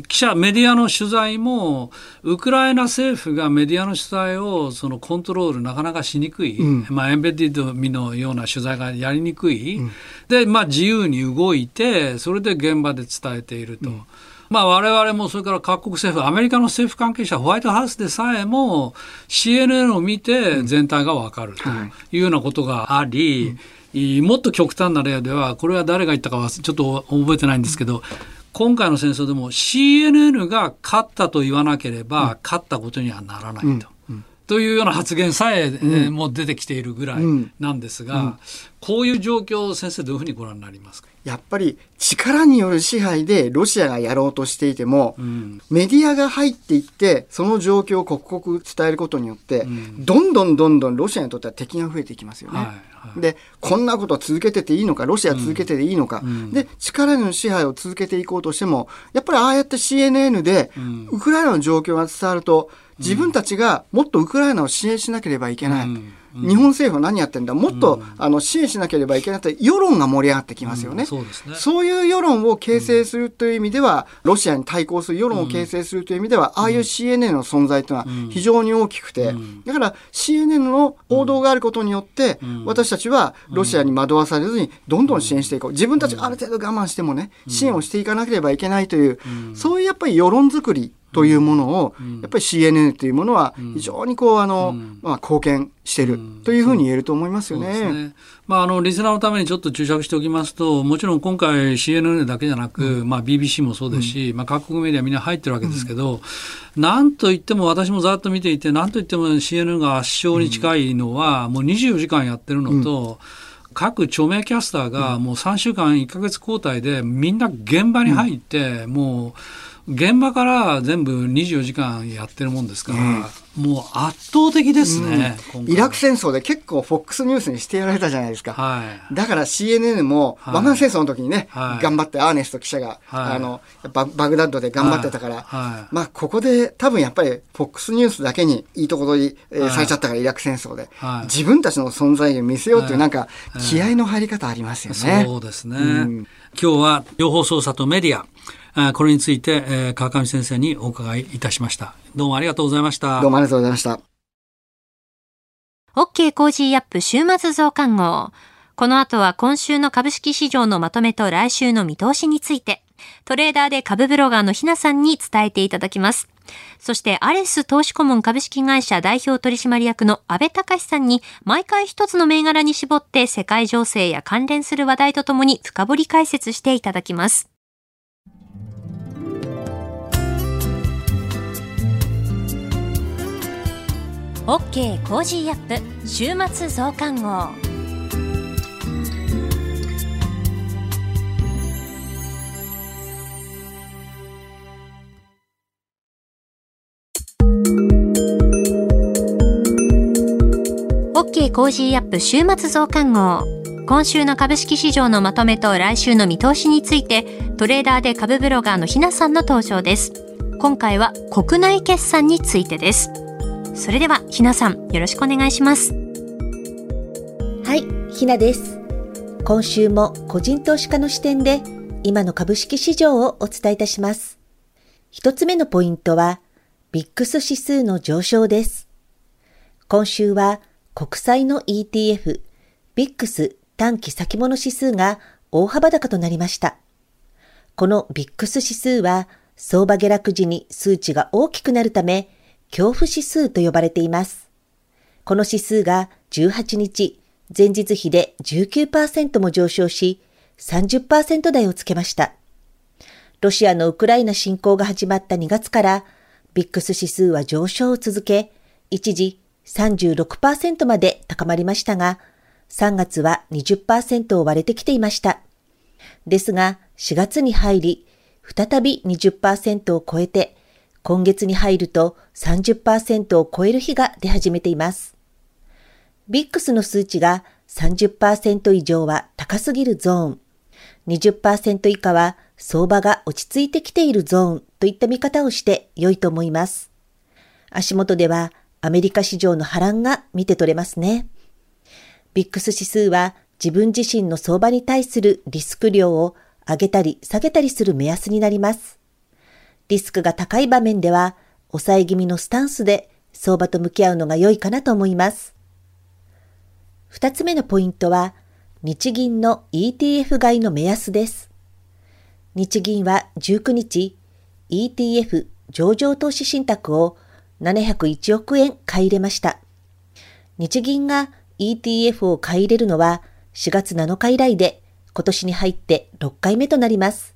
記者メディアの取材もウクライナ政府がメディアの取材をそのコントロールなかなかしにくい、うん、まあ、エンベディッドミのような取材がやりにくい、うん、で、まあ、自由に動いてそれで現場で伝えていると。うん。まあ、我々もそれから各国政府、アメリカの政府関係者、ホワイトハウスでさえも CNN を見て全体が分かるというようなことがあり、うんもっと極端な例では、これは誰が言ったかはちょっと覚えてないんですけど、今回の戦争でも CNN が勝ったと言わなければ、勝ったことにはならないと。というような発言さえ、うん、もう出てきているぐらいなんですが、うん、こういう状況を先生どういうふうにご覧になりますか？やっぱり力による支配でロシアがやろうとしていても、うん、メディアが入っていってその状況を刻々伝えることによって、どんどんどんどんロシアにとっては敵が増えていきますよね。はいはい、でこんなこと続けてていいのかロシア続けてていいのか、で力による支配を続けていこうとしてもやっぱりああやって CNN で、ウクライナの状況が伝わると自分たちがもっとウクライナを支援しなければいけない。うん。日本政府は何やってんだ？もっと、あの支援しなければいけないと世論が盛り上がってきますよね,、そうですね。そういう世論を形成するという意味では、ロシアに対抗する世論を形成するという意味では、ああいう CNN の存在というのは非常に大きくて、だから CNN の報道があることによって、私たちはロシアに惑わされずにどんどん支援していこう。自分たちがある程度我慢してもね支援をしていかなければいけないという、そういうやっぱり世論作りというものを、やっぱり CNN というものは非常にこうあの、まあ、貢献してるというふうに言えると思いますよね。ね。まあ、あのリスナーのためにちょっと注釈しておきますともちろん今回 CNN だけじゃなく、うん、まあ、BBC もそうですし、うん、まあ、各国メディアみんな入ってるわけですけど、うん、なんといっても私もざっと見ていてなんといっても CNN が圧勝に近いのは、もう24時間やってるのと、各著名キャスターがもう3週間1か月交代でみんな現場に入って、もう現場から全部24時間やってるもんですから、もう圧倒的ですね、うん、イラク戦争で結構 FOX ニュースにしてやられたじゃないですか。はい、だから CNN も、湾岸戦争の時にね、はい、頑張ってアーネスト記者が、はい、あのバ、バグダッドで頑張ってたから、まあここで多分やっぱり FOX ニュースだけにいいとこ取り、えー、されちゃったからイラク戦争で、自分たちの存在を見せようっていうなんか気合の入り方ありますよね。そうですね。うん、今日は情報操作とメディア、これについて、えー、川上先生にお伺いいたしました。どうもありがとうございました。どうもありがとうございました。OK Cozy up 週末増刊号。この後は今週の株式市場のまとめと来週の見通しについて。トレーダーで株ブロガーのひなさんに伝えていただきます。そしてアレス投資顧問株式会社代表取締役の安倍隆さんに毎回一つの銘柄に絞って世界情勢や関連する話題とともに深掘り解説していただきます。OK Cozy up 週末増刊号。OK Cozy up 週末増刊号。今週の株式市場のまとめと来週の見通しについてトレーダーで株ブロガーのひなさんの登場です。今回は国内決算についてです。それではひなさんよろしくお願いします。はいひなです。今週も個人投資家の視点で今の株式市場をお伝えいたします。一つ目のポイントはビックス指数の上昇です。今週は国債の ETF ビックス短期先物指数が大幅高となりました。このビックス指数は相場下落時に数値が大きくなるため恐怖指数と呼ばれています。この指数が18日、前日比で19%も上昇し、30%台をつけました。ロシアのウクライナ侵攻が始まった2月から、ビックス指数は上昇を続け、一時36%まで高まりましたが、3月は20%を割れてきていました。ですが、4月に入り、再び20%を超えて、今月に入ると30%を超える日が出始めています。ビックスの数値が30%以上は高すぎるゾーン、20%以下は相場が落ち着いてきているゾーンといった見方をして良いと思います。足元ではアメリカ市場の波乱が見て取れますね。ビックス指数は自分自身の相場に対するリスク量を上げたり下げたりする目安になります。リスクが高い場面では、抑え気味のスタンスで相場と向き合うのが良いかなと思います。二つ目のポイントは、日銀の ETF 買いの目安です。日銀は19日、ETF 上場投資信託を701億円買い入れました。日銀が ETF を買い入れるのは4月7日以来で今年に入って6回目となります。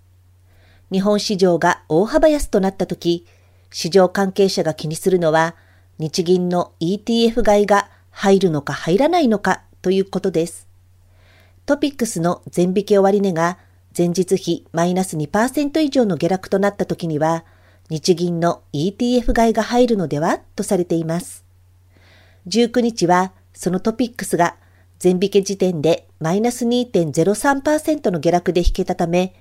日本市場が大幅安となった時、市場関係者が気にするのは、日銀の ETF 買いが入るのか入らないのかということです。トピックスの全引け終値が前日比マイナス2%以上の下落となった時には、日銀の ETF 買いが入るのではとされています。19日はそのトピックスが全引け時点でマイナス2.03%の下落で引けたため、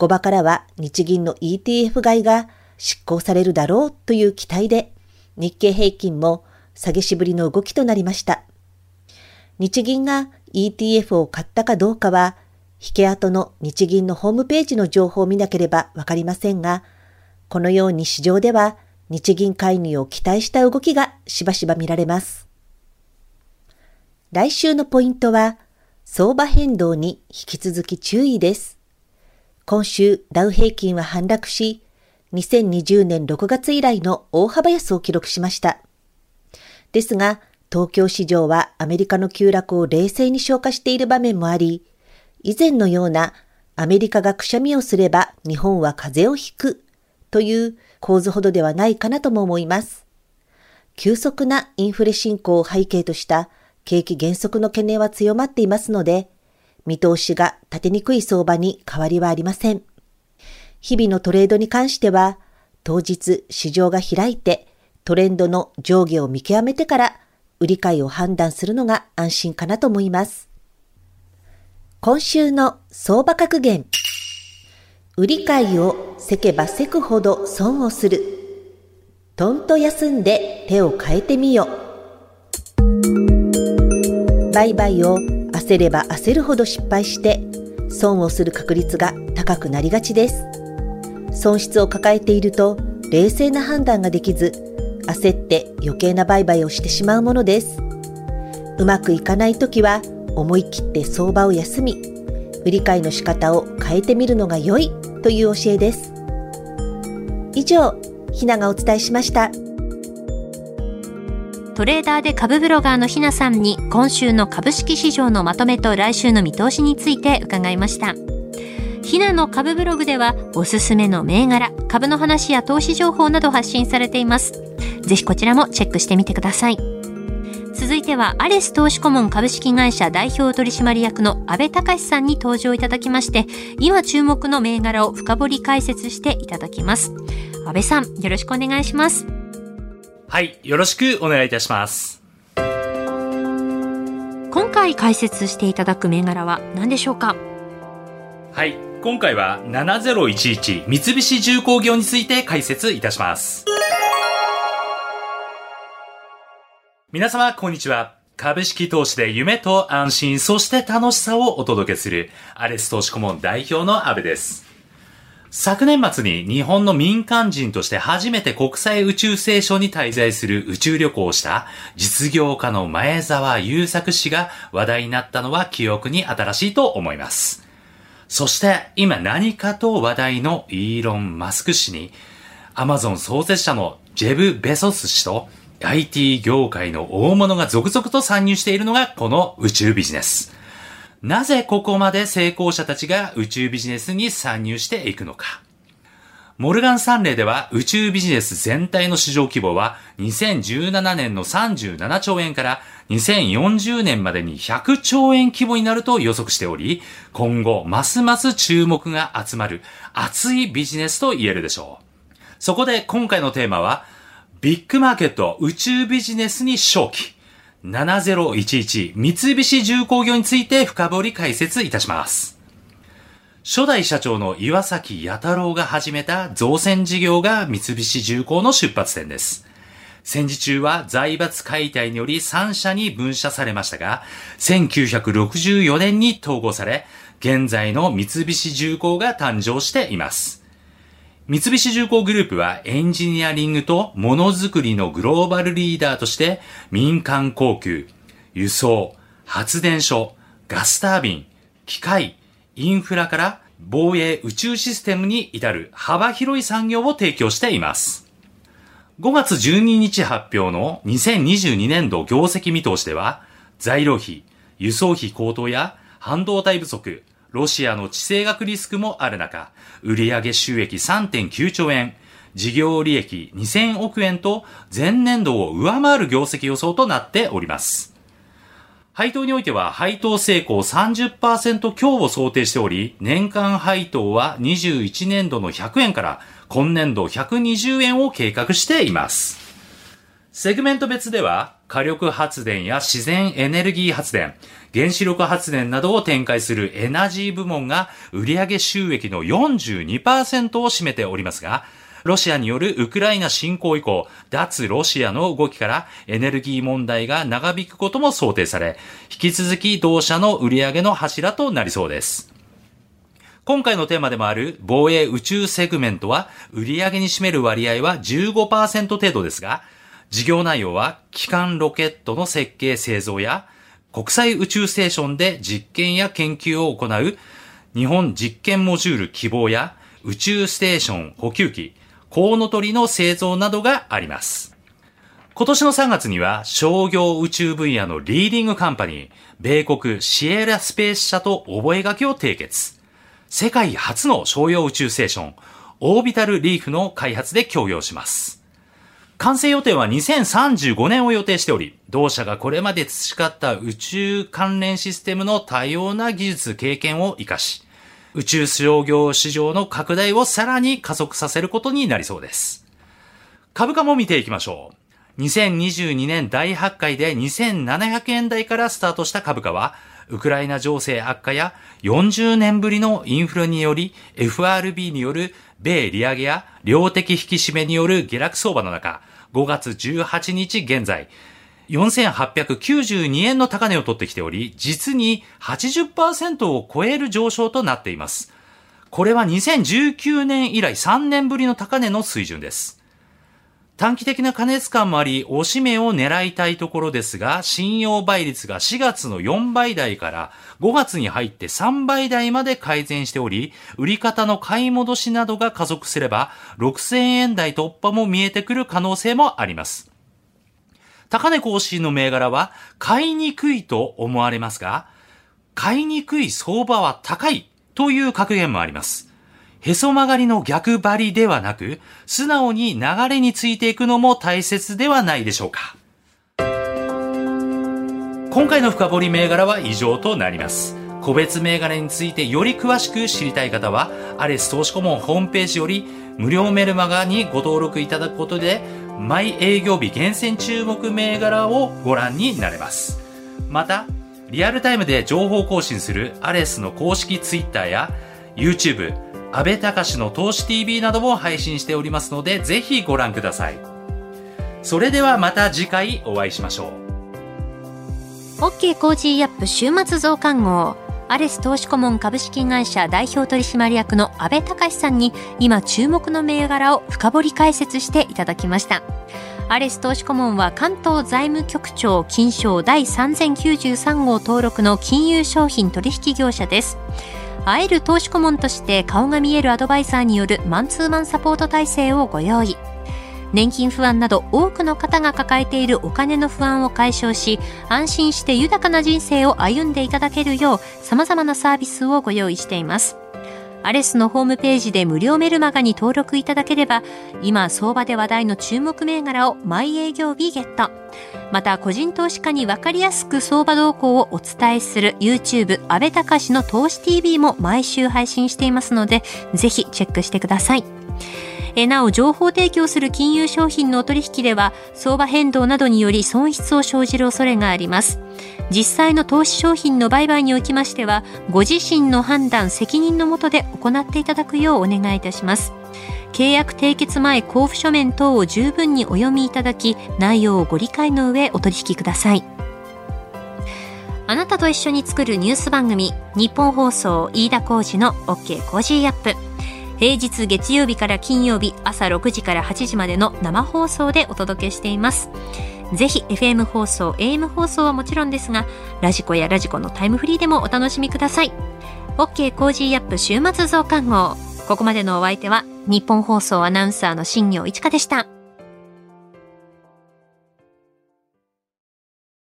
5場からは日銀の ETF 買いが執行されるだろうという期待で、日経平均も下げしぶりの動きとなりました。日銀が ETF を買ったかどうかは、引け跡の日銀のホームページの情報を見なければわかりませんが、このように市場では日銀介入を期待した動きがしばしば見られます。来週のポイントは、相場変動に引き続き注意です。今週ダウ平均は反落し、2020年6月以来の大幅安を記録しました。ですが、東京市場はアメリカの急落を冷静に消化している場面もあり、以前のようなアメリカがくしゃみをすれば日本は風邪をひくという構図ほどではないかなとも思います。急速なインフレ進行を背景とした景気減速の懸念は強まっていますので、見通しが立てにくい相場に変わりはありません。日々のトレードに関しては、当日市場が開いてトレンドの上下を見極めてから売り買いを判断するのが安心かなと思います。今週の相場格言。売り買いをせけばせくほど損をする。とんと休んで手を変えてみよ。売買を焦れば焦るほど失敗して損をする確率が高くなりがちです。損失を抱えていると冷静な判断ができず焦って余計な売買をしてしまうものです。うまくいかない時は思い切って相場を休み売り買いの仕方を変えてみるのが良いという教えです。以上、ひながお伝えしました。トレーダーで株ブロガーのひなさんに今週の株式市場のまとめと来週の見通しについて伺いました。ひなの株ブログではおすすめの銘柄、株の話や投資情報など発信されています。ぜひこちらもチェックしてみてください。続いてはアレス投資顧問株式会社代表取締役の安倍隆さんに登場いただきまして、今注目の銘柄を深掘り解説していただきます。安倍さん、よろしくお願いします。はい、よろしくお願いいたします。今回解説していただく銘柄は何でしょうか？はい、今回は7011三菱重工業について解説いたします。皆様、こんにちは。株式投資で夢と安心、そして楽しさをお届けする、アレス投資顧問代表の安部です。昨年末に日本の民間人として初めて国際宇宙ステーションに滞在する宇宙旅行をした実業家の前澤友作氏が話題になったのは記憶に新しいと思います。そして今何かと話題のイーロン・マスク氏にアマゾン創設者のジェブ・ベソス氏と IT 業界の大物が続々と参入しているのがこの宇宙ビジネス。なぜここまで成功者たちが宇宙ビジネスに参入していくのか。モルガン・サンレーでは宇宙ビジネス全体の市場規模は2017年の37兆円から2040年までに100兆円規模になると予測しており、今後ますます注目が集まる熱いビジネスと言えるでしょう。そこで今回のテーマは、ビッグマーケット宇宙ビジネスに正気。7011三菱重工業について深掘り解説いたします。初代社長の岩崎弥太郎が始めた造船事業が三菱重工の出発点です。戦時中は財閥解体により3社に分社されましたが、1964年に統合され、現在の三菱重工が誕生しています。三菱重工グループはエンジニアリングとものづくりのグローバルリーダーとして民間航空、輸送、発電所、ガスタービン、機械、インフラから防衛宇宙システムに至る幅広い産業を提供しています。5月12日発表の2022年度業績見通しでは、材料費、輸送費高騰や半導体不足、ロシアの地政学リスクもある中、売上収益3.9兆円、事業利益2000億円と前年度を上回る業績予想となっております。配当においては配当成功30%強を想定しており、年間配当は21年度の100円から今年度120円を計画しています。セグメント別では、火力発電や自然エネルギー発電、原子力発電などを展開するエナジー部門が売上収益の42%を占めておりますが、ロシアによるウクライナ侵攻以降、脱ロシアの動きからエネルギー問題が長引くことも想定され、引き続き同社の売上の柱となりそうです。今回のテーマでもある防衛宇宙セグメントは売上に占める割合は15%程度ですが、事業内容は、機関ロケットの設計製造や、国際宇宙ステーションで実験や研究を行う、日本実験モジュール希望や、宇宙ステーション補給機、コウノトリの製造などがあります。今年の3月には商業宇宙分野のリーディングカンパニー、米国シエラスペース社と覚書を締結。世界初の商用宇宙ステーション、オービタルリーフの開発で協業します。完成予定は2035年を予定しており、同社がこれまで培った宇宙関連システムの多様な技術経験を活かし、宇宙商業市場の拡大をさらに加速させることになりそうです。株価も見ていきましょう。2022年第8回で2700円台からスタートした株価は、ウクライナ情勢悪化や40年ぶりのインフレにより FRB による米利上げや量的引き締めによる下落相場の中、5月18日現在、4892円の高値を取ってきており、実に80%を超える上昇となっています。これは2019年以来3年ぶりの高値の水準です。短期的な加熱感もあり、おしめを狙いたいところですが、信用倍率が4月の4倍台から5月に入って3倍台まで改善しており、売り方の買い戻しなどが加速すれば、6000円台突破も見えてくる可能性もあります。高値更新の銘柄は買いにくいと思われますが、買いにくい相場は高いという格言もあります。へそ曲がりの逆張りではなく、素直に流れについていくのも大切ではないでしょうか。今回の深掘り銘柄は以上となります。個別銘柄についてより詳しく知りたい方は、アレス投資顧問ホームページより無料メルマガにご登録いただくことで、毎営業日厳選注目銘柄をご覧になれます。また、リアルタイムで情報更新するアレスの公式 Twitter や YouTube、安倍隆の投資 TV なども配信しておりますので、ぜひご覧ください。それではまた次回お会いしましょう。OK Cozy up 週末増刊号。アレス投資顧問株式会社代表取締役の安倍隆さんに今注目の銘柄を深掘り解説していただきました。アレス投資顧問は関東財務局長金賞第3093号登録の金融商品取引業者です。会える投資顧問として顔が見えるアドバイザーによるマンツーマンサポート体制をご用意。年金不安など多くの方が抱えているお金の不安を解消し、安心して豊かな人生を歩んでいただけるよう様々なサービスをご用意しています。アレスのホームページで無料メルマガに登録いただければ、今相場で話題の注目銘柄を毎営業日ゲット。また、個人投資家にわかりやすく相場動向をお伝えする YouTube 安倍隆の投資 TV も毎週配信していますので、ぜひチェックしてください。えなお、情報提供する金融商品の取引では、相場変動などにより損失を生じる恐れがあります。実際の投資商品の売買におきましては、ご自身の判断、責任のもとで行っていただくようお願いいたします。契約締結前交付書面等を十分にお読みいただき、内容をご理解の上お取引ください。あなたと一緒に作るニュース番組、ニッポン放送飯田浩司の OK Cozy up。平日月曜日から金曜日朝6時から8時までの生放送でお届けしています。ぜひ FM 放送、AM 放送はもちろんですが、 radiko や radiko のタイムフリーでもお楽しみください。OK コージーアップ週末増刊号。ここまでのお相手は、日本放送アナウンサーの新業一華でした。